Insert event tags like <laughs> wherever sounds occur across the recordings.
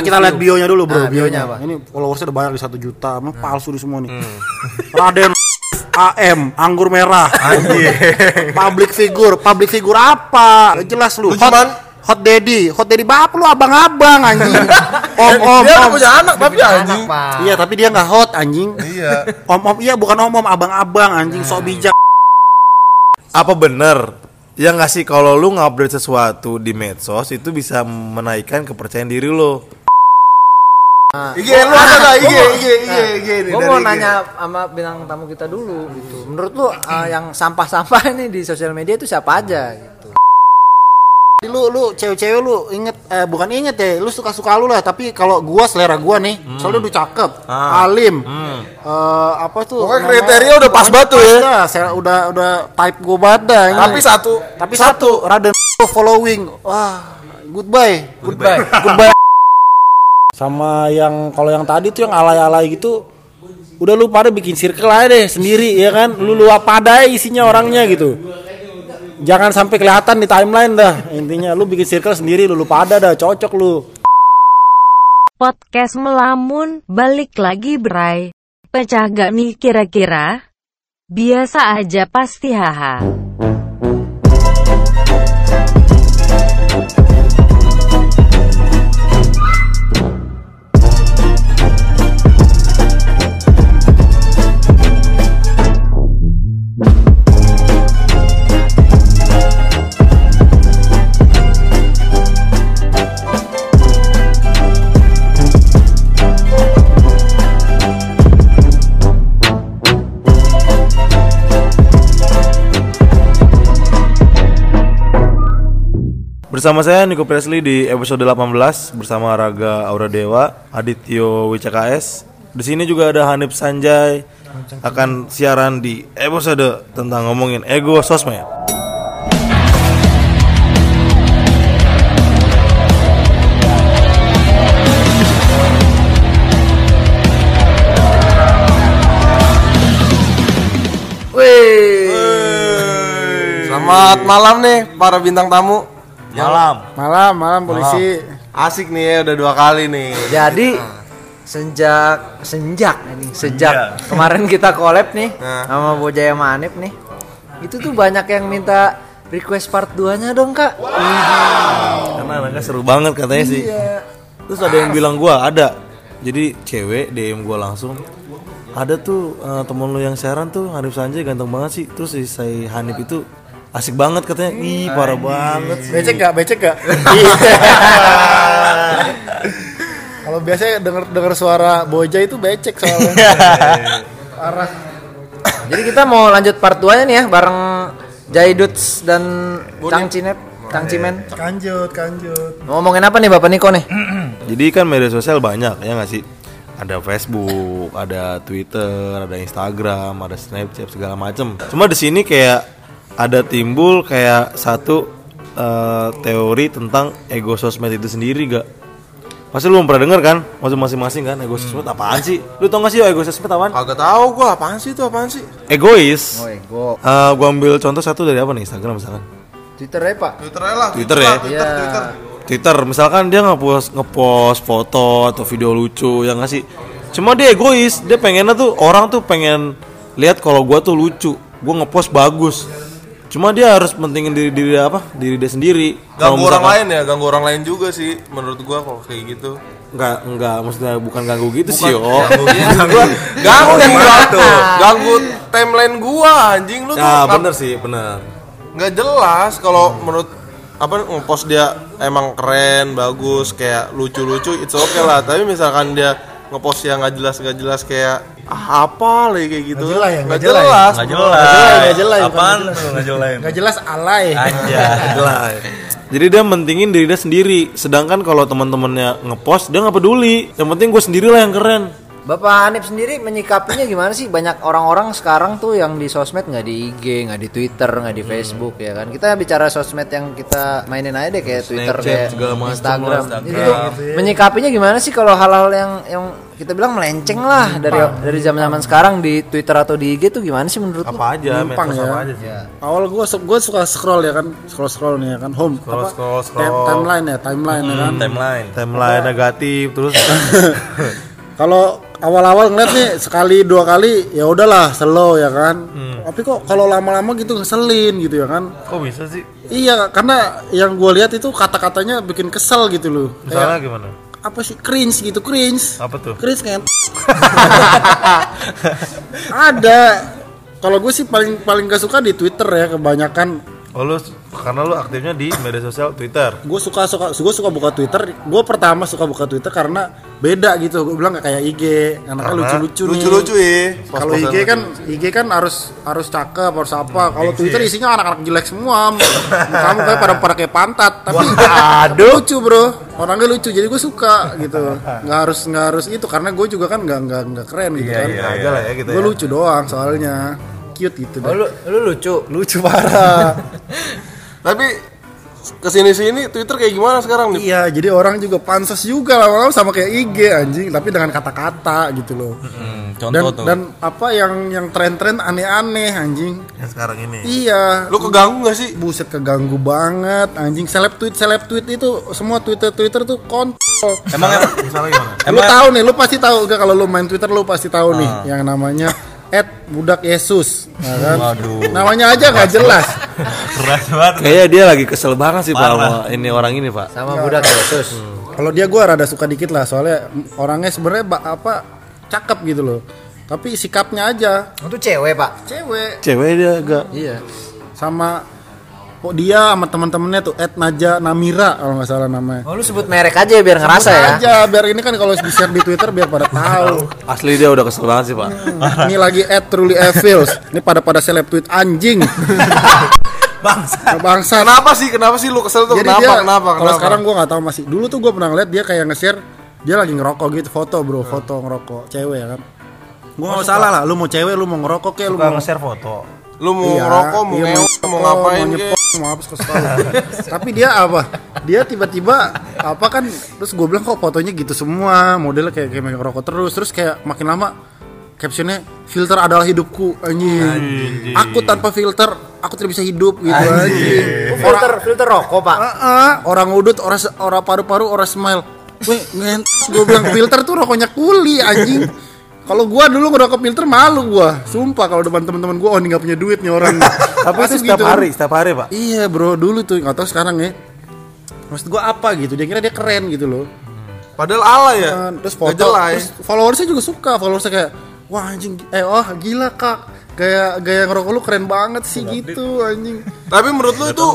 Kita kita lihat bionya dulu bro. Nah, bionya apa? Ini followersnya udah banyak di satu juta. Emang palsu di semua nih. Raden AM anggur merah. public figure, public figure apa? Jelas lu. Lu Hot, cuman- hot daddy, hot daddy bapak lu abang-abang anjing. <laughs> om om dia om. punya anak tapi anjing. Anak. Iya tapi dia nggak hot anjing. Iya. Om om iya bukan om om abang-abang anjing sok bijak. Apa bener yang nggak sih kalau lu ngupdate sesuatu di medsos itu bisa menaikkan kepercayaan diri lo? IG lu ada IG IG IG IG nih Gue dari mau IG. nanya sama bintang tamu kita dulu gitu. Menurut lu uh, yang sampah-sampah <laughs> ini di sosial media itu siapa aja gitu? Lu lu cewek-cewek lu inget eh bukan inget ya, lu suka-suka lu lah, tapi kalau gua selera gua nih, soalnya udah cakep, alim. eh, apa tuh? Pokoknya kriteria udah pas tuh ya. saya udah udah type gua ini. Tapi satu tapi satu, Raden following. Wah, goodbye. Goodbye. Goodbye. Sama yang kalau yang tadi tuh yang alay-alay gitu udah lu pada bikin circle aja deh sendiri ya kan lu lu apa ada isinya orangnya gitu jangan sampai kelihatan di timeline dah intinya lu bikin circle sendiri lu lu pada dah cocok lu Podcast melamun, balik lagi berai. Pecah gak nih kira-kira? Biasa aja pasti haha. Bersama saya Niko Presley di episode 18 bersama Raga Aura Dewa, Adityo WCKS. Di sini juga ada Hanif Sanjay akan siaran di episode tentang ngomongin ego sosmed. Wih. Selamat malam nih para bintang tamu. Malam. malam malam polisi Asik nih ya udah dua kali nih. Jadi sejak senjak ini sejak kemarin kita collab nih Nah. sama Bojaya Manip nih. Itu tuh banyak yang minta request part 2-nya dong, Kak. Karena anaknya seru banget katanya sih. Terus ada yang bilang gua ada. Jadi cewek DM gua langsung. Ada tuh eh, temen lu yang siaran tuh Hanif Sanjay ganteng banget sih. Terus si si Hanif itu asik banget katanya. Ih, parah banget sih. becek gak becek gak <laughs> kalau biasanya denger denger suara boja itu becek soalnya <laughs> parah Jadi kita mau lanjut part 2-nya nih ya bareng Jaiduts dan Cang Cinep, Cang Cimen. kanjut kanjut Ngomongin apa nih Bapak Niko nih? <clears throat> Jadi kan media sosial banyak ya nggak sih? Ada Facebook, ada Twitter, ada Instagram, ada Snapchat segala macem. Cuma di sini kayak ada timbul kayak satu eh, teori tentang ego sosmed itu sendiri gak? Pasti lu belum pernah denger kan? Maksud masing-masing kan ego sosmed apaan sih? Lu tau gak sih ego sosmed apaan? Kagak tahu gua apaan sih itu apaan sih? Egois. Oh, ego. Eh, gua ambil contoh satu dari apa nih Instagram misalkan? Twitter ya, Pak. Twitter lah. Twitter lah, ya? Twitter, Iya. Twitter. Twitter misalkan dia ngepost ngepost foto atau video lucu yang ngasih cuma dia egois dia pengennya tuh orang tuh pengen lihat kalau gua tuh lucu gua ngepost bagus cuma dia harus pentingin diri diri apa? Diri dia sendiri. Ganggu orang lain ya, ganggu orang lain juga sih menurut gua kalau kayak gitu. nggak nggak maksudnya bukan ganggu gitu sih oh <laughs> Ganggu ganggu, ganggu timeline gua anjing. Lu tuh. nah ngap- bener sih bener. Nggak jelas kalau menurut apa ngepost dia emang keren bagus kayak lucu-lucu it's okay lah. Tapi misalkan dia ngepost yang nggak jelas nggak jelas kayak ah, apa lagi kayak gitu Nggak jelas ya, nggak jelas. jelas Nggak jelas, nggak jelas, Apaan nggak jelas? nggak jelas alay Aja. Lah. <laughs> Jadi dia mentingin diri dia sendiri. Sedangkan kalau teman-temannya ngepost dia nggak peduli. Yang penting gue sendirilah yang keren. Bapak Hanif sendiri menyikapinya gimana sih? Banyak orang-orang sekarang tuh yang di sosmed nggak di IG, nggak di Twitter, nggak di Facebook ya kan. Kita bicara sosmed yang kita mainin aja deh kayak Twitter, Snapchat, kayak segala macam Instagram. Instagram. Itu tuh menyikapinya gimana sih kalau hal-hal yang yang kita bilang melenceng lah dari dari zaman-zaman sekarang di Twitter atau di IG tuh gimana sih menurut lu? Apa aja, Numpang ya. apa aja sih. Awal gua gua suka scroll ya kan, scroll scroll nih ya kan, home Scroll, apa? scroll, Time- scroll. timeline ya, timeline ya kan. Timeline. Timeline negatif terus <laughs> Kalau awal-awal ngeliat nih sekali dua kali ya udahlah slow ya kan. Tapi kok kalau lama-lama gitu ngeselin gitu ya kan. kok bisa sih? Iya, karena yang gue lihat itu kata-katanya bikin kesel gitu loh. Misalnya Kayak gimana? apa sih cringe gitu, cringe. Apa tuh? Cringe kan? <laughs> Ada. Kalau gue sih paling paling gak suka di Twitter ya kebanyakan. Oh lu karena lu aktifnya di media sosial Twitter. Gue suka suka gue suka buka Twitter. Gue pertama suka buka Twitter karena beda gitu. Gue bilang gak kayak IG, anaknya Karena lucu-lucu nih. Lucu-lucu ya. Kalau IG kan IG kan harus harus cakep harus apa. Kalau Twitter isinya anak-anak jelek semua. Kamu kayak pada pada kayak pantat. Tapi aduh lucu bro. Orangnya lucu jadi gue suka gitu. Nggak harus nggak harus itu karena gue juga kan nggak nggak nggak keren gitu kan. Iya lah ya gitu Gue ya. lucu doang soalnya. Cute gitu Oh, deh. lu, lu lucu. Lucu parah. <laughs> Tapi ke sini-sini Twitter kayak gimana sekarang nih? iya, jadi orang juga pansos juga lama-lama sama kayak IG anjing, tapi dengan kata-kata gitu loh. Hmm, Dan contoh tuh. dan apa yang yang tren-tren aneh-aneh anjing. yang sekarang ini. Iya, Lu keganggu gak sih? buset keganggu banget anjing seleb tweet seleb tweet itu semua twitter twitter tuh kontol Emang misalnya gimana? lu tahu nih lu pasti tahu gak kalau lu main twitter lu pasti tahu nih yang namanya Ed budak Yesus ya kan? Waduh. namanya aja nggak jelas Keras banget. Kayaknya dia lagi kesel banget sih Pak sama ini orang ini Pak. Sama budak Yesus. kalau dia gua rada suka dikit lah soalnya orangnya sebenarnya apa cakep gitu loh tapi sikapnya aja Itu cewek, Pak. cewek Cewek dia agak Iya. sama kok dia sama teman-temannya tuh Ed Naja Namira kalau nggak salah namanya Oh, lu sebut merek aja biar ngerasa Sebut ya. aja biar ini kan kalau di share di Twitter biar pada tahu. <laughs> asli dia udah kesel banget sih Pak. ini lagi at truly evils. Ini pada pada seleb tweet anjing. <laughs> Bangsa. Bangsa. Kenapa sih? Kenapa sih lu kesel tuh? Jadi kenapa? dia, kenapa? Kalau Kenapa? sekarang gua nggak tahu masih. Dulu tuh gua pernah ngeliat dia kayak nge-share dia lagi ngerokok gitu foto bro, foto ngerokok cewek ya kan. Gua nggak salah lah, lu mau cewek, lu mau ngerokok kayak lu mau nge-share foto. Lu mau Iya, ngerokok, mau iya, ngewe, mau ngerokok, ngapain mau kek? nyepok, mau suka <laughs> Tapi dia apa? Dia tiba-tiba apa kan? Terus gue bilang kok fotonya gitu semua, modelnya kayak kayak rokok terus, terus kayak makin lama captionnya filter adalah hidupku anjing. Aku tanpa filter aku tidak bisa hidup gitu anjing. Filter filter rokok, Pak. Ah, ah, orang udut, orang orang paru-paru, orang smile. Weh, gue bilang filter tuh rokoknya kuli anjing. Kalau gua dulu ngerokok filter malu gua. Sumpah kalau depan teman-teman gua oh ini nggak punya duit nih orang. <laughs> Tapi itu setiap gitu kan. hari, setiap hari Pak. Iya bro, dulu tuh nggak tahu sekarang ya. Maksud gua apa gitu? Dia kira dia keren gitu loh. Padahal ala ya. Kan, terus foto, terus followersnya juga suka. Followersnya kayak, wah anjing, eh wah gila kak, gaya gaya ngerokok lu keren banget sih gitu anjing. Tapi menurut lu itu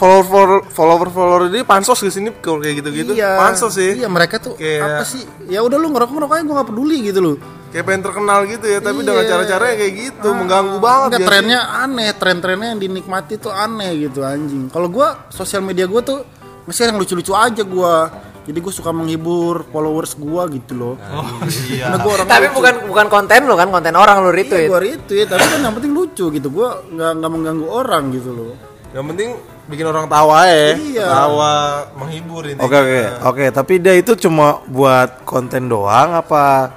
follower follower follower follower ini pansos di sini kalau kayak gitu-gitu. Iya. Pansos sih. Iya mereka tuh Kayak- apa sih? Ya udah lu ngerokok ngerokok aja gua nggak peduli gitu loh. Kayak pengen terkenal gitu ya, tapi Iya. dengan cara-cara kayak gitu mengganggu banget Enggak ya. trennya aneh, tren-trennya yang dinikmati tuh aneh gitu anjing. Kalau gua sosial media gua tuh masih yang lucu-lucu aja gua. Jadi gue suka menghibur followers gua gitu loh. Oh, Karena gua orang Tapi bukan bukan konten lu kan, konten orang Iya, retweet. gua retweet, tapi kan yang penting lucu gitu. Gua nggak nggak mengganggu orang gitu loh. Yang penting bikin orang tawa ya. Iya. Tawa, menghibur intinya. Oke oke oke, tapi dia itu cuma buat konten doang apa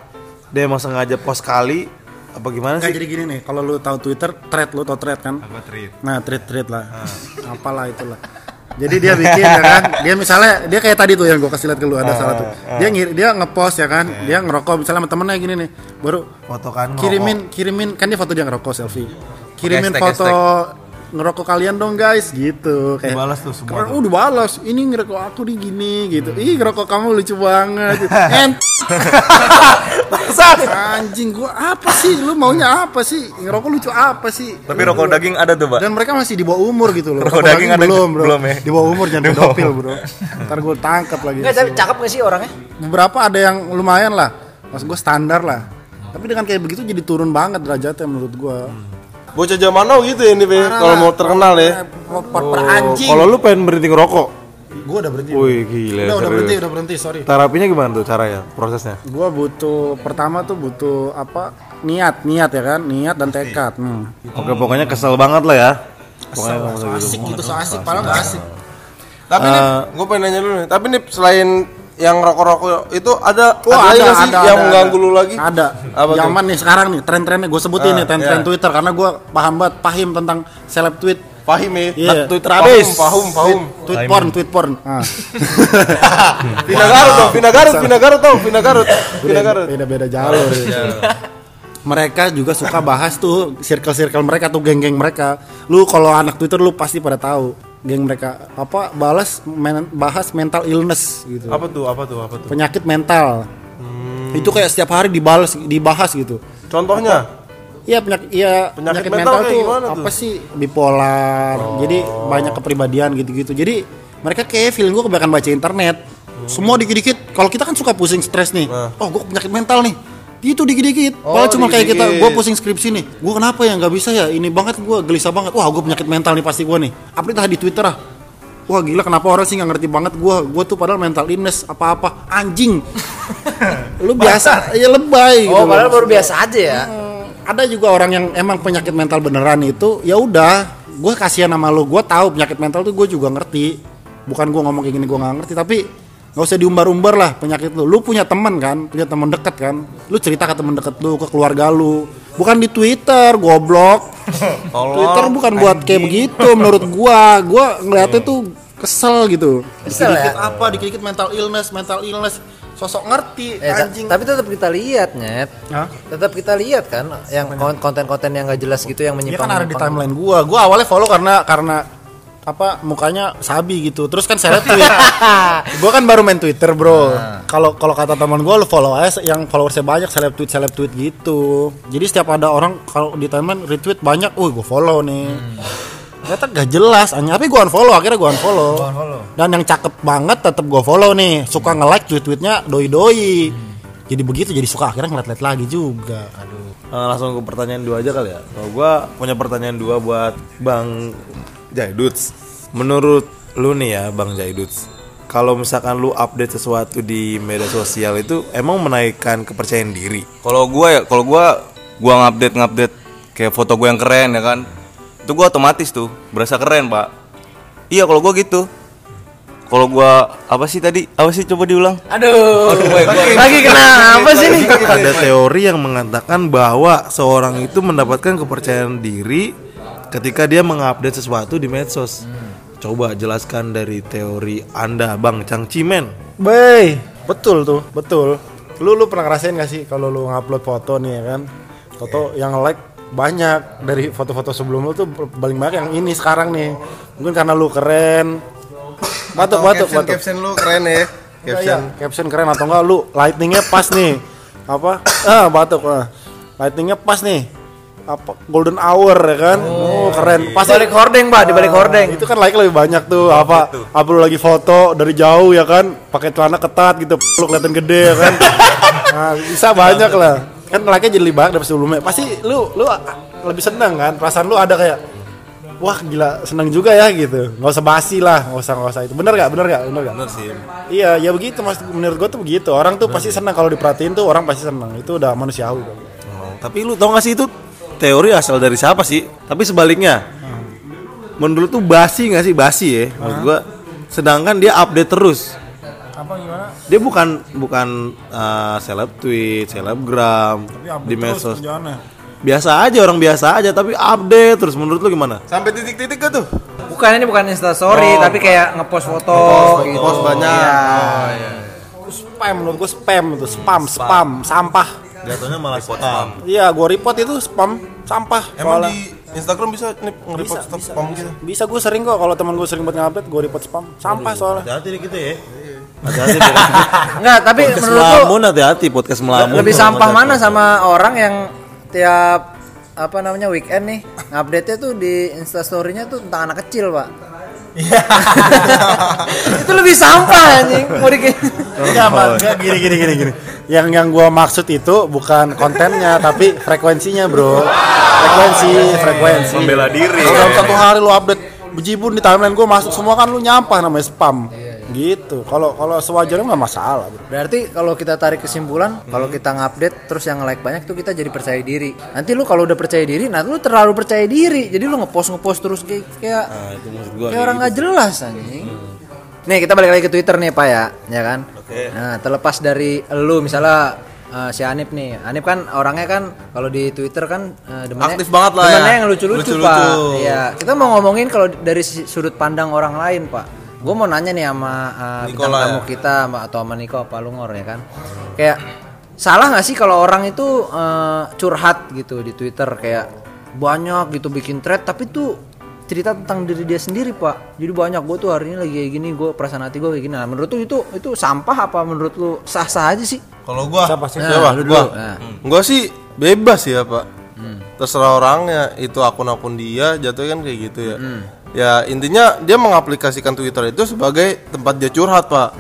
dia emang sengaja post kali apa gimana Nggak sih? jadi gini nih, kalau lu tahu Twitter, thread lu tahu thread kan? Apa tweet? Nah, thread-thread lah. <laughs> Apalah itulah. Jadi dia bikin ya kan, dia misalnya dia kayak tadi tuh yang gue kasih lihat ke lu ada salah tuh. Dia ngir, dia ngepost ya kan, dia ngerokok misalnya sama temennya gini nih, baru Foto kan kirimin kirimin kan dia foto dia ngerokok selfie. Kirimin Hashtag, foto ngerokok kalian dong guys. Gitu kayak Dibalas tuh semua Keren, oh dibalas ini ngerokok aku nih gini gitu. Ih ngerokok kamu lucu banget. <laughs> Ent anjing gua apa sih? Lu maunya apa sih? Ngerokok lucu apa sih? Tapi rokok daging ada tuh, Pak. dan mereka masih di bawah umur gitu loh. Rokok daging ada belum bro. belum ya? di bawah umur jangan <laughs> pedofil bro. ntar gue tangkap lagi. Enggak, tapi cakep gak sih orangnya? beberapa ada yang lumayan lah. Mas gue standar lah. Tapi dengan kayak begitu jadi turun banget derajatnya menurut gue Bocah zaman now gitu ya ini Be, kalau mau terkenal ya. per, per, per anjing Kalau lu pengen berhenti ngerokok, Gue udah berhenti. Wih gila. udah, berhenti, udah berhenti, sorry. Terapinya gimana tuh caranya, prosesnya? Gue butuh pertama tuh butuh apa? Niat, niat ya kan, niat dan tekad. Hmm. Oke, pokoknya kesel banget lah ya. Pokoknya So, so gitu. asik gitu, so asik, padahal gak asik. Tapi nih, gue pengen nanya dulu nih. Tapi nih selain yang rokok-rokok itu ada Wah, ada, nggak sih yang ada. mengganggu lu lagi? Ada. Apa? Zaman nih sekarang nih tren-trennya gue sebutin Ah, nih tren-tren iya. Twitter karena gue paham banget, pahim tentang seleb tweet. Pahim ya. Iya. Twitter habis. pahum, pahum. Tweet porn, tweet porn. Ah. <laughs> Vina Garut dong, Vina Garut, Vina Garut tau, Vina Garut, Vina Garut. Beda-beda jalur. mereka juga suka bahas tuh circle-circle mereka tuh geng-geng mereka. Lu kalau anak Twitter lu pasti pada tahu geng mereka apa balas men- bahas mental illness gitu. Apa tuh, apa tuh, apa tuh? Penyakit mental. Itu kayak setiap hari dibalas dibahas gitu. Contohnya? Iya penyakit iya Penyakit penyakit, mental mental, tuh apa tuh? Oh. sih bipolar. Jadi banyak kepribadian gitu-gitu. Jadi mereka kayak feeling gue kebanyakan baca internet. Semua dikit-dikit. Kalau kita kan suka pusing stres nih. Nah. Oh gue penyakit mental nih. Gitu dikit-dikit. Oh, Padahal cuma kayak kita, gue pusing skripsi nih. Gue kenapa ya nggak bisa ya? Ini banget gue gelisah banget. Wah gue penyakit mental nih pasti gue nih. Update lah di Twitter ah. Wah gila kenapa orang sih nggak ngerti banget gue Gue tuh padahal mental illness apa-apa Anjing <laughs> Lu biasa ya lebay gitu Oh, padahal loh. baru biasa aja ya. Hmm, ada juga orang yang emang penyakit mental beneran itu ya udah gue kasihan sama lu gue tahu penyakit mental tuh gue juga ngerti bukan gue ngomong kayak gini gue nggak ngerti tapi nggak usah diumbar-umbar lah penyakit lu. Lu punya teman kan punya teman dekat kan. Lu cerita ke teman dekat lu ke keluarga lu. Bukan di twitter goblok. <laughs> Twitter bukan buat kayak begitu menurut gua. Gua ngeliatnya tuh kesel gitu. Kesel ya? dikit apa? Dikit mental illness mental illness. Sosok ngerti Eh, ta- anjing. tapi tetap kita lihat, Net. Hah? Tetap kita lihat kan yang kon- konten-konten yang gak jelas gitu yang Iya menyimpang. kan ada di timeline gua. Gua awalnya follow karena karena apa mukanya sabi gitu. Terus kan saya tweet. <laughs> gua kan baru main Twitter, Bro. Kalau kalau kata teman gua lu follow aja yang followersnya banyak seleb tweet seleb tweet gitu. Jadi setiap ada orang kalau di timeline retweet banyak, "Uh, gua follow nih." Ternyata gak jelas, hanya tapi gua unfollow, akhirnya gua unfollow. Dan yang cakep banget tetap gua follow nih, suka nge-like tweet-tweetnya doi-doi. Jadi begitu jadi suka akhirnya ngeliat-liat lagi juga. Aduh. Eh, langsung ke pertanyaan dua aja kali ya. Kalau gua punya pertanyaan dua buat Bang Jaiduts. Menurut lu nih ya, Bang Jaiduts. Kalau misalkan lu update sesuatu di media sosial itu emang menaikkan kepercayaan diri. Kalau gua ya, kalau gua gua ngupdate ngupdate kayak foto gua yang keren ya kan. Itu gua otomatis tuh berasa keren, Pak. Iya, kalau gua gitu. Kalau gua apa sih tadi? Apa sih coba diulang? Aduh. <laughs> Lagi kenapa sih nih? Ada teori yang mengatakan bahwa seorang itu mendapatkan kepercayaan diri ketika dia mengupdate sesuatu di medsos. Coba jelaskan dari teori Anda, Bang Cangcimen. Bay, betul tuh, betul. Lu lu pernah ngerasain gak sih kalau lu ngupload foto nih ya kan? Foto yang like banyak dari foto-foto sebelum lu tuh paling banyak yang ini sekarang nih. Mungkin karena lu keren. Batuk, batuk, caption, batuk. caption lu keren ya. Caption. Caption. caption keren atau enggak lu lightingnya pas nih. Apa? Ah, batuk. Ah. Lightingnya pas nih. Apa? Golden hour ya kan? Oh, keren. Pas Balik hordeng, Pak, di balik hordeng. itu kan like lebih banyak tuh apa? apa lu lagi foto dari jauh ya kan? Pakai celana ketat gitu lu kelihatan gede ya kan? Nah, <laughs> bisa banyak lah. Kan like jadi lebih banyak dari sebelumnya. Pasti lu lu lebih seneng kan? Perasaan lu ada kayak wah gila seneng juga ya gitu. Nggak usah basi lah nggak usah nggak usah itu. Bener gak bener gak bener gak sih. iya ya begitu mas. Menurut gua tuh begitu. Orang tuh pasti seneng. Kalau diperhatiin tuh orang pasti seneng. Itu udah manusiawi. Oh, tapi lu tau gak sih itu teori asal dari siapa sih? Tapi sebaliknya, menurut tuh basi gak sih basi ya? Menurut gua, sedangkan dia update terus. apa gimana Dia bukan bukan uh, seleb tweet, selebgram di medsos. Biasa aja orang biasa aja, tapi update terus. Menurut lu gimana? Sampai titik-titik gak tuh? Bukan ini bukan Insta story, tapi kayak ngepost foto gitu. Post banyak. spam menurut gua spam itu spam spam sampah Jatuhnya malah spam. Iya, gua report itu spam sampah. Emang soalnya. di Instagram bisa nih nge-report bisa, stop bisa, spam bisa. gitu. Bisa gue sering kok kalau teman gue sering buat ngupdate, gue report spam. Sampah soalnya. Hati-hati gitu ya. Hati-hati deh. <laughs> Enggak, tapi podcast menurut lu melamun hati-hati podcast melamun. lebih sampah mana sama orang yang tiap apa namanya weekend nih update-nya tuh di instastory-nya tuh tentang anak kecil pak <laughs> itu lebih sampah anjing mau di Enggak, Pak. Enggak, gini gini gini gini. Yang yang gua maksud itu bukan kontennya tapi frekuensinya, Bro. Frekuensi, frekuensi. Membela diri. Kalau dalam satu hari lu update bejibun di timeline gua masuk semua kan lu nyampah namanya spam. Gitu kalau kalau sewajarnya nggak masalah bro. Berarti kalau kita tarik kesimpulan, kalau kita ngupdate terus yang like banyak tuh kita jadi percaya diri. Nanti lu kalau udah percaya diri, nah lu terlalu percaya diri. Jadi lu ngepost ngepost terus kayak kayak, Nah, itu maksud gua. kayak orang nggak jelas anjing. Nih kita balik lagi ke Twitter nih Pak ya, ya kan? Oke. Nah terlepas dari lu misalnya eh, si Anip nih, Anip kan orangnya kan kalau di Twitter kan eh, demennya, Aktif banget lah ya. demennya yang lucu-lucu Lucu-lucu. Pak. Iya, kita mau ngomongin kalau dari sudut pandang orang lain Pak. Gue mau nanya nih sama eh, bintang Nikola tamu ya? kita sama, atau sama Niko apa Lungor ya kan kayak salah nggak sih kalau orang itu eh, curhat gitu di Twitter kayak banyak gitu bikin thread tapi tuh cerita tentang diri dia sendiri pak jadi banyak gue tuh hari ini lagi kayak gini gue perasaan hati gue kayak gini nah menurut lu itu itu sampah apa menurut lu sah sah aja sih Kalau gua Siapa sih? Nah, Gua. dulu. Nah. Gua sih bebas ya, Pak. Terserah orangnya, itu akun-akun dia jatuhnya kan kayak gitu ya. Ya, intinya dia mengaplikasikan Twitter itu sebagai tempat dia curhat, Pak.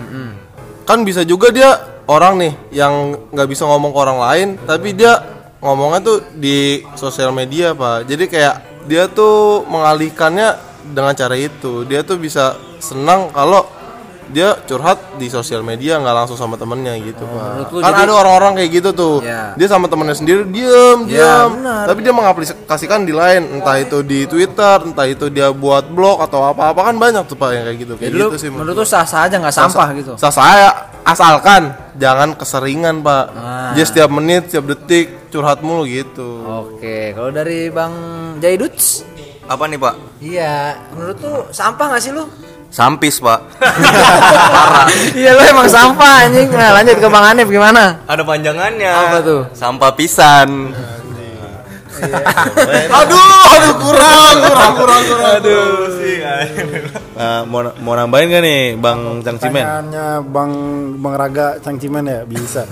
Kan bisa juga dia orang nih yang nggak bisa ngomong ke orang lain, tapi dia ngomongnya tuh di sosial media, Pak. Jadi kayak dia tuh mengalihkannya dengan cara itu. Dia tuh bisa senang kalau dia curhat di sosial media nggak langsung sama temennya gitu menurut pak. lu kan jadi- ada orang-orang kayak gitu tuh. Ya. dia sama temennya sendiri diem diem. benar. tapi dia mengaplikasikan di lain entah itu di twitter entah itu dia buat blog atau apa-apa. Kan banyak tuh pak yang kayak gitu. Kayak jadi lu gitu sih menurut lu sah sah aja nggak sampah gitu? Sa- saya asalkan jangan keseringan pak. Ah. dia setiap menit setiap detik curhat mulu gitu. Oke kalau dari bang Jaiduts? Apa nih pak? iya menurut lu sampah nggak sih lu Sampis pak. <laughs> iya lu emang sampah anjing nah lanjut ke bang Anif gimana Ada panjangannya. Apa tuh? Sampah pisan. aduh aduh kurang kurang kurang kurang aduh Nah, mau mau nambahin gak nih Bang Cangcimen? Pertanyaannya Bang Bang Raga Cangcimen ya bisa.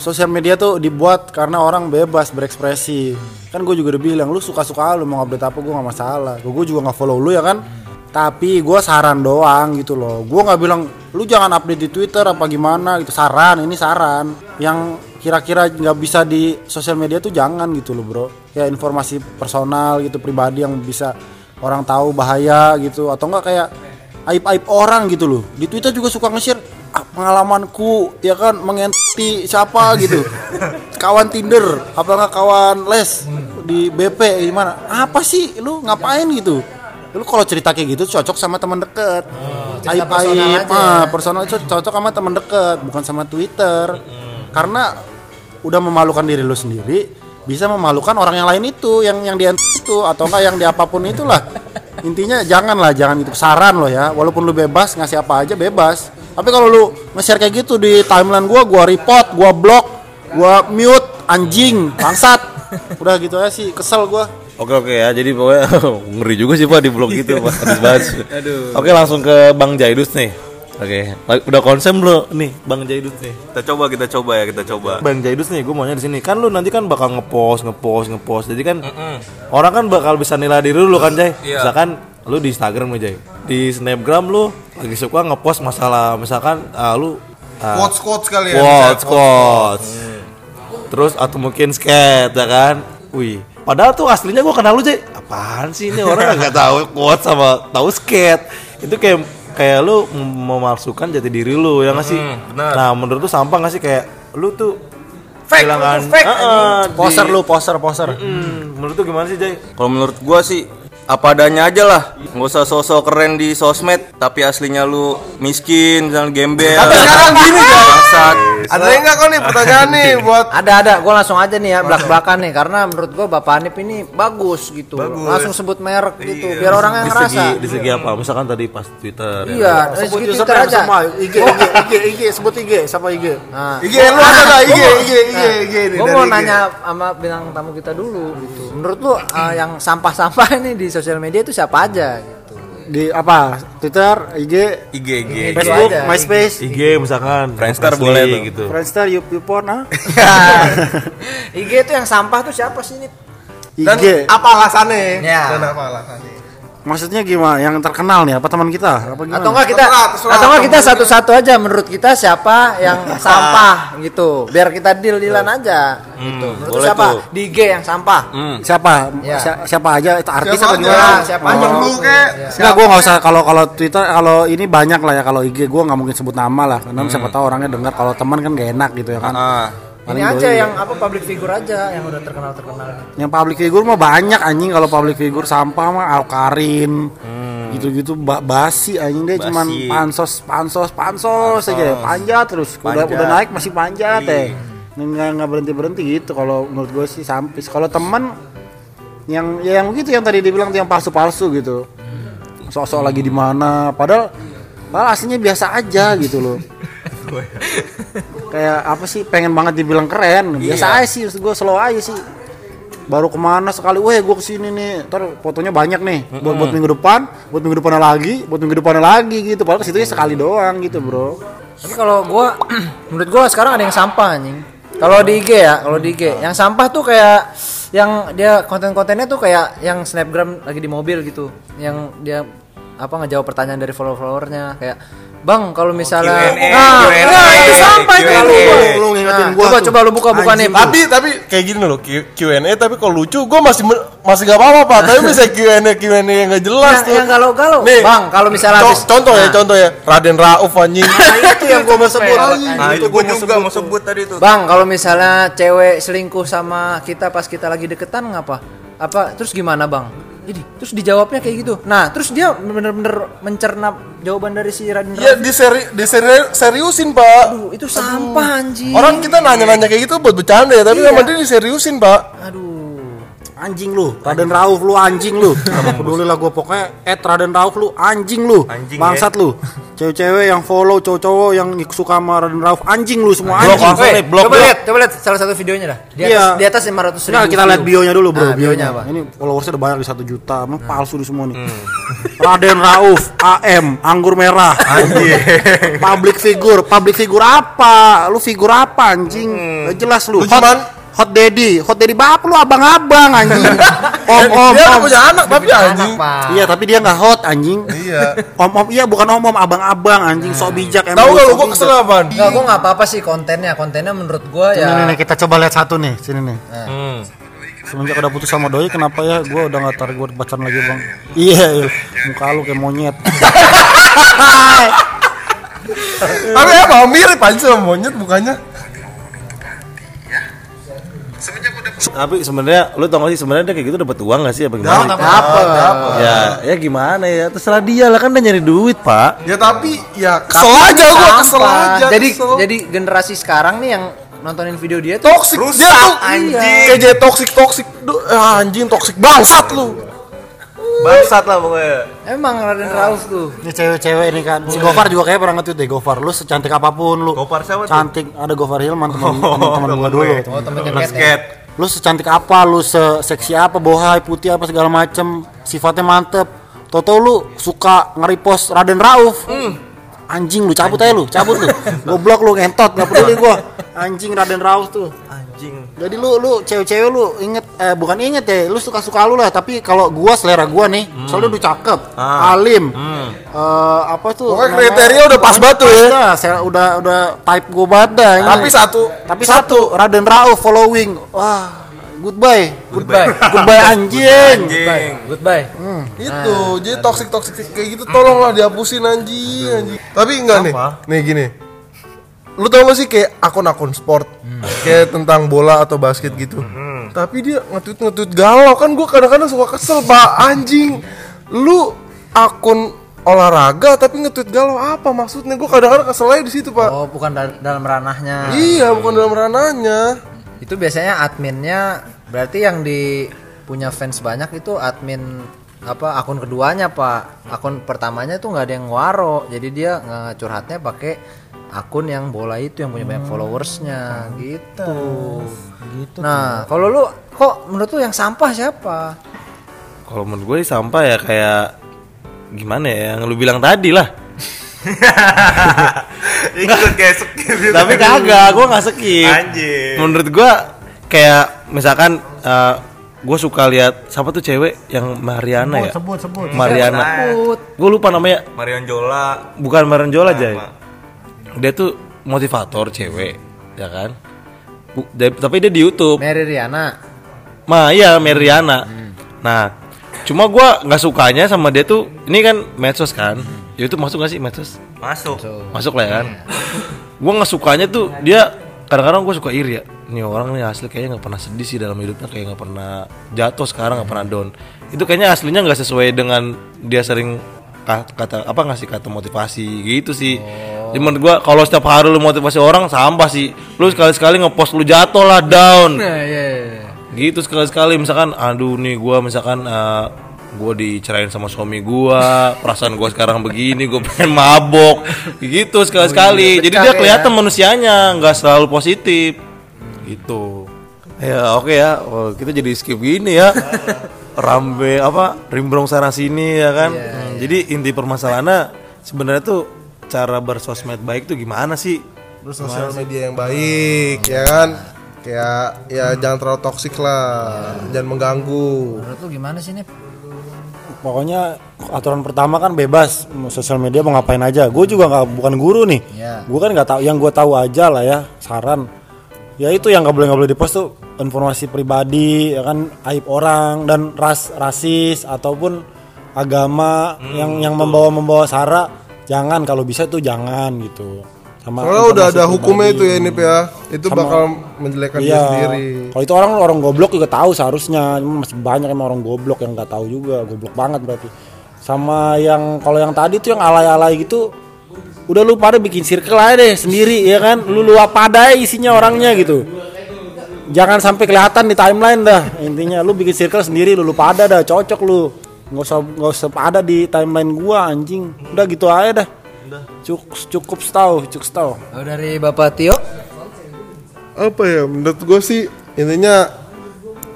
Sosial media tuh dibuat karena orang bebas berekspresi. Kan gue juga udah bilang lu suka-suka lu mau update apa gue nggak masalah. Gue juga nggak follow lu ya kan. Tapi gue saran doang gitu loh. Gue nggak bilang lu jangan update di Twitter apa gimana gitu. Saran ini saran. Yang kira-kira nggak bisa di sosial media tuh jangan gitu loh bro. Ya informasi personal gitu pribadi yang bisa orang tahu bahaya gitu atau enggak kayak aib-aib orang gitu loh di Twitter juga suka nge-share "Ah, pengalamanku ya kan mengenti siapa gitu <laughs> kawan Tinder apa enggak kawan les di BP gimana apa sih lu ngapain gitu lu kalau cerita kayak gitu cocok sama teman deket. Aib personal aib aja ah, ya. personal itu cocok sama teman deket bukan sama Twitter. Karena udah memalukan diri lu sendiri bisa memalukan orang yang lain itu yang yang dia <laughs> itu atau enggak yang di apa pun itulah. Intinya jangan lah jangan itu saran lo ya. Walaupun lu bebas ngasih apa aja bebas. Tapi kalau lu nge-share kayak gitu di timeline gua gua report gua block gua mute anjing bangsat. <laughs> Udah gitu aja sih kesel gua Oke oke ya, jadi pokoknya <laughs> ngeri juga sih pak di blog gitu pak habis bahas. <laughs> Oke langsung ke Bang Jaidus nih. Oke, udah konsen belum nih Bang Jaidus nih? Kita coba kita coba ya kita coba. Bang Jaidus nih, gue maunya di sini. Kan lu nanti kan bakal ngepost, ngepost, ngepost. Jadi kan orang kan bakal bisa nilai diri lu kan, Jay. Iya. Misalkan lu di Instagram nih, Jay. Di Snapgram lu lagi suka ngepost masalah misalkan ah, lu quotes quotes kali ya quotes, quotes. Terus atau mungkin skate ya kan? Wih, padahal tuh aslinya gua kenal lu, Jay. Apaan sih ini orang <laughs> nggak tahu quotes sama tahu skate. Itu kayak kayak lu mem- memalsukan jati diri lu ya nggak sih? benar. Nah, menurut tuh sampah nggak sih kayak lu tuh Fake, kehilangan lu fake, Heeh, poser di- lu poser poser Hmm, menurut tuh gimana sih, Jay? Kalau menurut gua sih apa adanya aja lah nggak usah sosok keren di sosmed tapi aslinya lu miskin misalnya gembel Tapi sekarang gini, Jay. Ada enggak kok nih pertanyaan nih buat Ada ada, gue langsung aja nih ya belak belakan nih karena menurut gue Bapak Anip ini bagus gitu, langsung sebut merek gitu, biar orang yang Di ngerasa. segi di segi apa? Misalkan tadi pas Twitter. ya. Iya, dari sebut segi Twitter aja. semua IG IG IG IG sebut IG siapa IG Nah, IG lu ada nggak IG IG IG IG nih gue dari mau nanya sama bintang tamu kita dulu gitu. Menurut lu uh, yang sampah-sampah ini di sosial media itu siapa aja gitu? Di apa? Twitter IG IG IG Facebook aja, MySpace. IG misalkan. Friendster boleh tuh. gitu. Friendster Yup Yupon ah. <laughs> IG itu yang sampah tuh siapa sih ini? dan IG apa alasannya? Ya. dan apa alasannya Maksudnya gimana? Yang terkenal nih apa teman kita? Apa gimana? Atau enggak kita Terserah, terserah. atau enggak kita satu-satu aja menurut kita siapa yang <laughs> sampah gitu. Biar kita deal-dealan aja gitu. Menurut boleh siapa? tuh. Di IG yang sampah. siapa? Ya. Si- siapa aja itu artis Siapa apa gimana? siapa Temen aja. lu kek. Enggak, gue nggak usah kalau kalau Twitter kalau ini banyak lah ya kalau IG gue nggak mungkin sebut nama lah karena siapa tahu orangnya dengar kalau teman kan gak enak gitu ya kan. Ah. Ini Paling aja doi. yang apa public figure aja yang udah terkenal-terkenal. Yang public figure mah banyak anjing kalau public figure sampah mah Alkarin. Gitu-gitu ba- basi anjing dia cuman Basi. pansos pansos pansos aja panjat terus udah Panjat. udah naik masih panjat teh. Nggak nggak berhenti berhenti gitu kalau menurut gue sih sampis. Kalau teman yang ya yang begitu yang tadi dibilang yang palsu-palsu gitu. Sok-sok lagi di mana padahal padahal aslinya biasa aja gitu loh. <laughs> kayak apa sih pengen banget dibilang keren. Biasa aja sih gue slow aja sih. Baru ke mana sekali weh gue ke sini nih. Ntar fotonya banyak nih. Buat buat minggu depan buat minggu depannya lagi buat minggu depannya lagi gitu. Padahal ke situ sekali doang gitu bro. Tapi kalau gua <clears throat> menurut gua sekarang ada yang sampah anjing. Kalau di IG ya, kalau di IG. Yang sampah tuh kayak yang dia konten-kontennya tuh kayak yang snapgram lagi di mobil gitu. Yang dia apa ngejawab pertanyaan dari follower-followernya kayak Bang, kalau Q&A, misalnya nah, Q&A, nah, itu sampah itu Q&A. lu. Lu ngingetin Nah, gua coba tuh. coba lu buka buka nih. Tapi tapi kayak gini loh Q- Q&A tapi kalau lucu gue masih masih gak apa-apa pak tapi bisa Q&A Q&A yang gak jelas yang, tuh. yang galau-galau. Nih, Bang, kalau misalnya Co- habis contoh ya Nah, contoh ya Raden Rauf anjing. itu yang gue mau sebut Nah, itu gue juga mau sebut tadi tuh. Bang, kalau misalnya cewek selingkuh sama kita pas kita lagi deketan ngapa? Apa terus gimana, Bang? Jadi, terus dijawabnya kayak gitu. Nah, terus dia bener-bener mencerna jawaban dari si Raden Ya Rauf. di seri di seri- seriusin pak. Aduh, itu sampah anjing. Orang kita nanya-nanya kayak gitu buat bercanda ya, tapi Iya. sama dia diseriusin pak. aduh. Anjing lu Raden Rauf lu anjing lu. <laughs> Gak peduli lah gue pokoknya eh Raden Rauf lu anjing lu. Anjing, bangsat lu. <laughs> Cewek-cewek yang follow cowok-cowok yang suka sama Raden Rauf anjing lu semua Blok anjing. Blok, coba lihat, coba lihat salah satu videonya dah. Di atas Iya. di atas 500 ribu. Nah, kita lihat bionya dulu bro. Nah, bionya apa? Ini followersnya udah banyak di satu juta Emang palsu di semua nih. <laughs> Raden Rauf AM Anggur merah. Anjing. Public figure Public figure apa? Lu figur apa anjing? Gak jelas lu. Lu cuman- hot daddy Hot daddy bapak lu abang-abang anjing <laughs> Om om dia om punya anak tapi anjing. Pak. Iya tapi dia nggak hot anjing Iya. Om om iya bukan om om abang-abang anjing sok bijak Tahu lu, gak lu gua kesel apaan? Enggak, gua enggak apa-apa sih kontennya. Kontennya menurut gua Ini ya nih, nih, kita coba lihat satu nih sini nih Hmm. Semenjak udah putus sama doi kenapa ya gue udah gak tarik buat pacaran lagi bang Iya iya muka lu kayak monyet <laughs> Tapi apa mirip aja monyet bukannya? Tapi sebenarnya lu tau gak sih sebenarnya dia kayak gitu dapat uang gak sih apa gimana? Apa? Ya, ya gimana ya? Terserah dia lah kan dia nyari duit, Pak. Ya tapi ya kesel aja gua kesel aja. Jadi kesel. jadi generasi sekarang nih yang nontonin video dia tuh toxic dia tuh anjing. kayak jadi toxic toxic Duh, ah, anjing toxic bangsat lu Bangsat lah pokoknya. emang Raden Rauf tuh. Ini cewek-cewek ini kan. Si Gofar juga kayak pernah nge-tweet deh Gofar Lu secantik apa pun lu Gofar siapa tuh? Cantik. Ada Gofar Hilman teman-teman gue dulu. Oh, temennya Plus Cat ya. Lu secantik apa Lu seksi apa Bohai putih apa segala macem. Sifatnya mantep. Toto lu suka nge-repost Raden Rauf. Anjing lu cabut aja lu Cabut lu. <laughs> Goblok lu ngentot Gak peduli gua. <laughs> Anjing Raden Rauf tuh. Anjing. Jadi lu lu cewek-cewek lu inget eh bukan inget ya, lu suka-suka lu lah, tapi kalau gua selera gua nih, soalnya lu cakep, alim. Eh, apa tuh? Pokoknya namanya? kriteria udah pas batu ya. saya udah udah type gua ini. tapi satu tapi satu, Raden Rauf following. Wah, goodbye. Goodbye. <laughs> Goodbye anjing. Goodbye. Goodbye. itu jadi toxic toxic kayak gitu tolonglah dihapusin anjing anjing tapi enggak nih nih gini lu tau gak sih kayak akun-akun sport? Kayak tentang bola atau basket gitu. Tapi dia nge-tweet nge-tweet galau. Kan gua kadang-kadang suka kesel pak. Anjing. Lu akun olahraga tapi nge-tweet galau apa maksudnya? Gua kadang-kadang kesel aja di situ pak. Oh, bukan dal- dalam ranahnya. iya bukan dalam ranahnya. Itu biasanya adminnya berarti yang di punya fans banyak itu admin apa akun keduanya pak. Akun pertamanya tuh nggak ada yang waro. Jadi dia nggak curhatnya pakai akun yang bola itu yang punya banyak followersnya gitu. Nah kalau lu kok menurut lu yang sampah siapa? Kalau menurut gue sampah ya kayak gimana ya yang lu bilang tadi lah. <laughs> Ikut kayak skip gitu. Tapi kagak, gue nggak skip. Anjing. Menurut gue kayak misalkan eh, gue suka lihat siapa tuh cewek yang Mariana ya? sebut sebut. Mariana. Gue lupa namanya. Marion Jola. Bukan Mariana Jola Jay dia tuh motivator cewek ya kan Bu- da- tapi dia di YouTube Mary Riana Ma iya Meriana. Nah, cuma gua nggak sukanya sama dia tuh ini kan medsos kan. YouTube masuk gak sih medsos? masuk Masuk lah ya kan. gua nggak sukanya tuh dia kadang-kadang gue suka iri ya. Ini orang nih asli kayaknya nggak pernah sedih sih dalam hidupnya kayak nggak pernah jatuh sekarang nggak pernah down. Itu kayaknya aslinya nggak sesuai dengan dia sering ka- kata apa ngasih kata motivasi gitu sih. Jadi menurut gua kalau setiap hari lu motivasi orang sampah sih. Lu sekali-sekali ngepost lu jatuh lah down. Nah iya iya. gitu sekali sekali misalkan aduh nih gua misalkan eh, gua dicerain sama suami gua perasaan gua sekarang begini gua pengen mabok. Gitu sekali sekali jadi pecah dia ya. kelihatan manusianya nggak selalu positif. Gitu. Ya oke ya. Oh, kita jadi skip gini ya. Rambe apa rimbrong sana sini ya kan? Hmm, jadi inti permasalahannya sebenarnya tuh cara bersosmed baik tuh gimana sih? Bersosial media yang baik ya kan? Kayak ya jangan terlalu toksik lah. Jangan mengganggu. Menurut lu gimana sih Nip? pokoknya aturan pertama kan bebas. Sosial media mau ngapain aja. Gue juga nggak bukan guru nih. Iya. gue kan nggak tahu yang gue tahu aja lah ya saran. Ya itu yang nggak boleh nggak boleh dipost tuh informasi pribadi ya kan aib orang dan ras rasis ataupun agama yang yang membawa membawa sara jangan kalau bisa tuh jangan gitu. Sama soalnya udah ada hukumnya itu ya ini ya. Itu bakal menjelekkan dia Iya. sendiri. Kalau itu orang orang goblok juga tahu seharusnya, cuma masih banyak emang orang goblok yang nggak tahu juga, goblok banget berarti. Sama yang kalau yang tadi tuh yang alay-alay gitu, udah lu pada bikin circle aja deh sendiri ya kan, lu lu apa ada isinya orangnya gitu. Jangan sampai kelihatan di timeline dah. Intinya, lu bikin circle sendiri, lu lu pada dah cocok lu, nggak usah nggak usah ada di timeline gua anjing, udah gitu aja dah. Cukup cukup tahu, cukup tahu. Oh, dari Bapak Tio? apa ya menurut gue sih intinya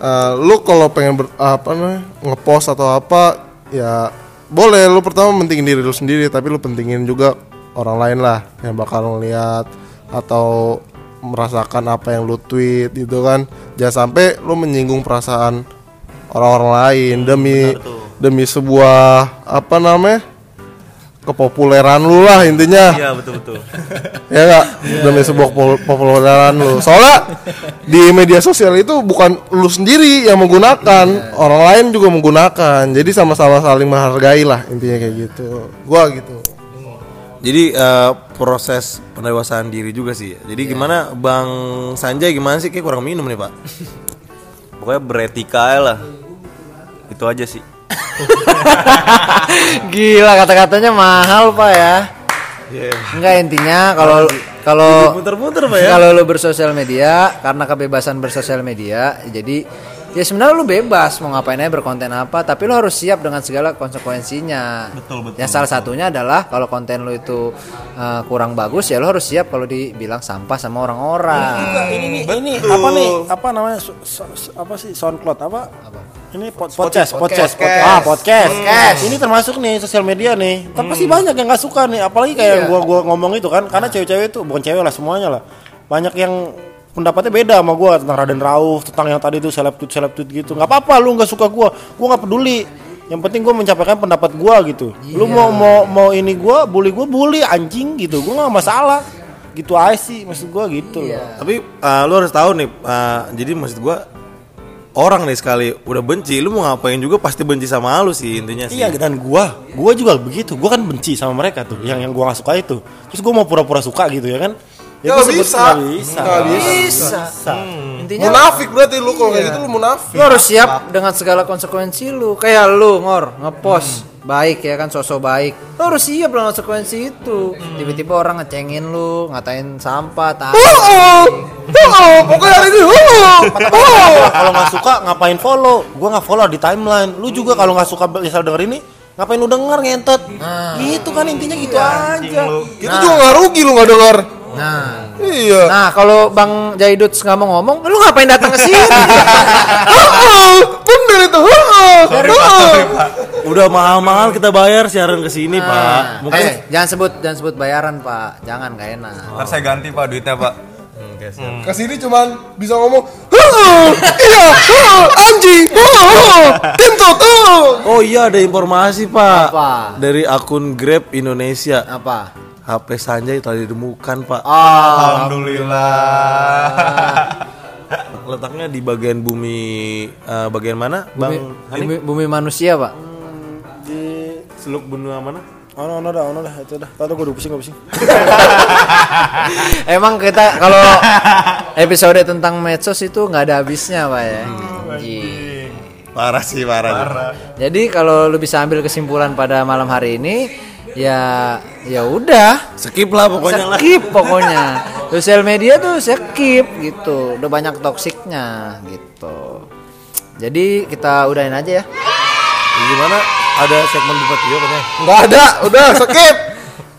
eh, lu kalau pengen ber, apa namanya ngepost atau apa ya boleh lu pertama pentingin diri lu sendiri tapi lu pentingin juga orang lain lah yang bakal ngeliat atau merasakan apa yang lu tweet gitu kan jangan sampai lu menyinggung perasaan orang-orang lain demi demi sebuah apa namanya kepopuleran lu lah intinya. Iya betul betul <laughs> ya nggak? Demi sebuah pol- populeran lu. Soalnya di media sosial itu bukan lu sendiri yang menggunakan orang lain juga menggunakan. Jadi sama-sama saling menghargai lah intinya kayak gitu. Gua gitu. Jadi eh, proses pendewasaan diri juga sih. Jadi gimana Bang Sanjay gimana sih? Kayak kurang minum nih, Pak? <laughs> pokoknya beretika lah. Itu aja sih <laughs> Gila kata-katanya mahal pak ya. Enggak intinya kalau kalau Muter-muter, Pak ya. kalau lu bersosial media karena kebebasan bersosial media jadi ya sebenarnya lu bebas mau ngapain aja berkonten apa tapi lu harus siap dengan segala konsekuensinya. Betul, betul, Yang salah satunya adalah kalau konten lu itu uh, kurang bagus ya lu harus siap kalau dibilang sampah sama orang-orang. ini nih ini apa nih apa namanya su- su- apa sih SoundCloud apa ini pod- podcast podcast. podcast. Ah podcast. Ini termasuk nih sosial media nih. Tapi pasti banyak yang nggak suka nih. Apalagi kayak yang gua gua ngomong itu kan. Karena cewek-cewek itu bukan cewek lah semuanya lah. Banyak yang pendapatnya beda sama gua. Tentang Raden Rauf tentang yang tadi itu seleb tweet seleb tweet gitu. Nggak apa-apa lu nggak suka gua. Gua nggak peduli. Yang penting gua mencapai pendapat gua gitu. Lu mau mau mau ini gua bully gua bully anjing gitu. Gua nggak masalah. Gitu aja sih maksud gua gitu. Loh Tapi eh, lu harus tahu nih, eh, jadi maksud gua orang nih sekali udah benci, lu mau ngapain juga pasti benci sama lu sih intinya sih. Iya dan gua, gua juga begitu. Gua kan benci sama mereka tuh, yang yang gua gak suka itu. Terus gua mau pura-pura suka gitu ya kan? Ya gua sebut bisa. nggak bisa. Bisa. Bisa. Intinya munafik berarti lu kalau kayak gitu lu munafik lu harus siap dengan segala konsekuensi lu. Kayak lu ngor ngepost baik ya kan sosok baik. Lu harus siap dengan konsekuensi itu. Tiba-tiba orang ngecengin lu, ngatain sampah, tai. oh pokoknya hari ini oh, oh. Kalau nggak suka ngapain follow? Gua nggak follow di timeline. Lu juga kalau nggak suka misal denger ini, ngapain lu denger ngentot? Gitu kan intinya gitu aja. itu juga nggak rugi lu nggak dengar Nah, iya nah kalau Bang Jaidut nggak mau ngomong, lu ngapain datang ke sini? <laughs> oh, bener itu oh, oh. Udah mahal-mahal kita bayar siaran ke sini, Pak. Mungkin eh, jangan sebut jangan sebut bayaran, Pak. Jangan gak enak. ntar saya ganti pak duitnya pak Ke sini cuman bisa ngomong, "Hah, iya, anjing, hah, kentut, hah." Oh iya ada informasi pak Apa? Dari akun Grab Indonesia Apa? HP Sanjay telah ditemukan pak Ah, <laughs> Letaknya di bagian bumi eh, Bagian mana bumi, Bang bumi, bumi manusia, Pak. Di seluk benua mana Ono ono dah, ono dah, itu dah. Tahu gue udah pusing, gue pusing. <laughs> Emang kita kalau episode tentang medsos itu nggak ada habisnya, Pak ya. Anjing. Parah sih parah, Jadi kalau lu bisa ambil kesimpulan pada malam hari ini, ya ya udah, Skip lah pokoknya lah skip pokoknya. Sosial media tuh skip gitu. Udah banyak toksiknya gitu. Jadi kita udahin aja ya. Gimana ada segmen buka tio katanya Nggak ada, udah skip.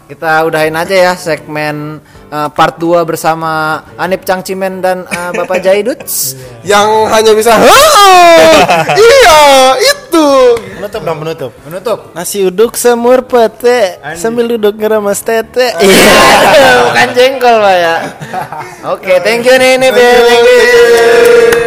Kita udahin aja ya segmen uh, part 2 bersama Anip Cangcimen dan uh, Bapak Jaiduts. Yang hanya bisa, "Hah, iya, itu. Penutup dong penutup Menutup. Nasi uduk semur pete sambil duduk ngeremas tete. Iya, <laughs> bukan jengkol, Pak ya. <laughs> Oke, thank you nih, nih, thank you.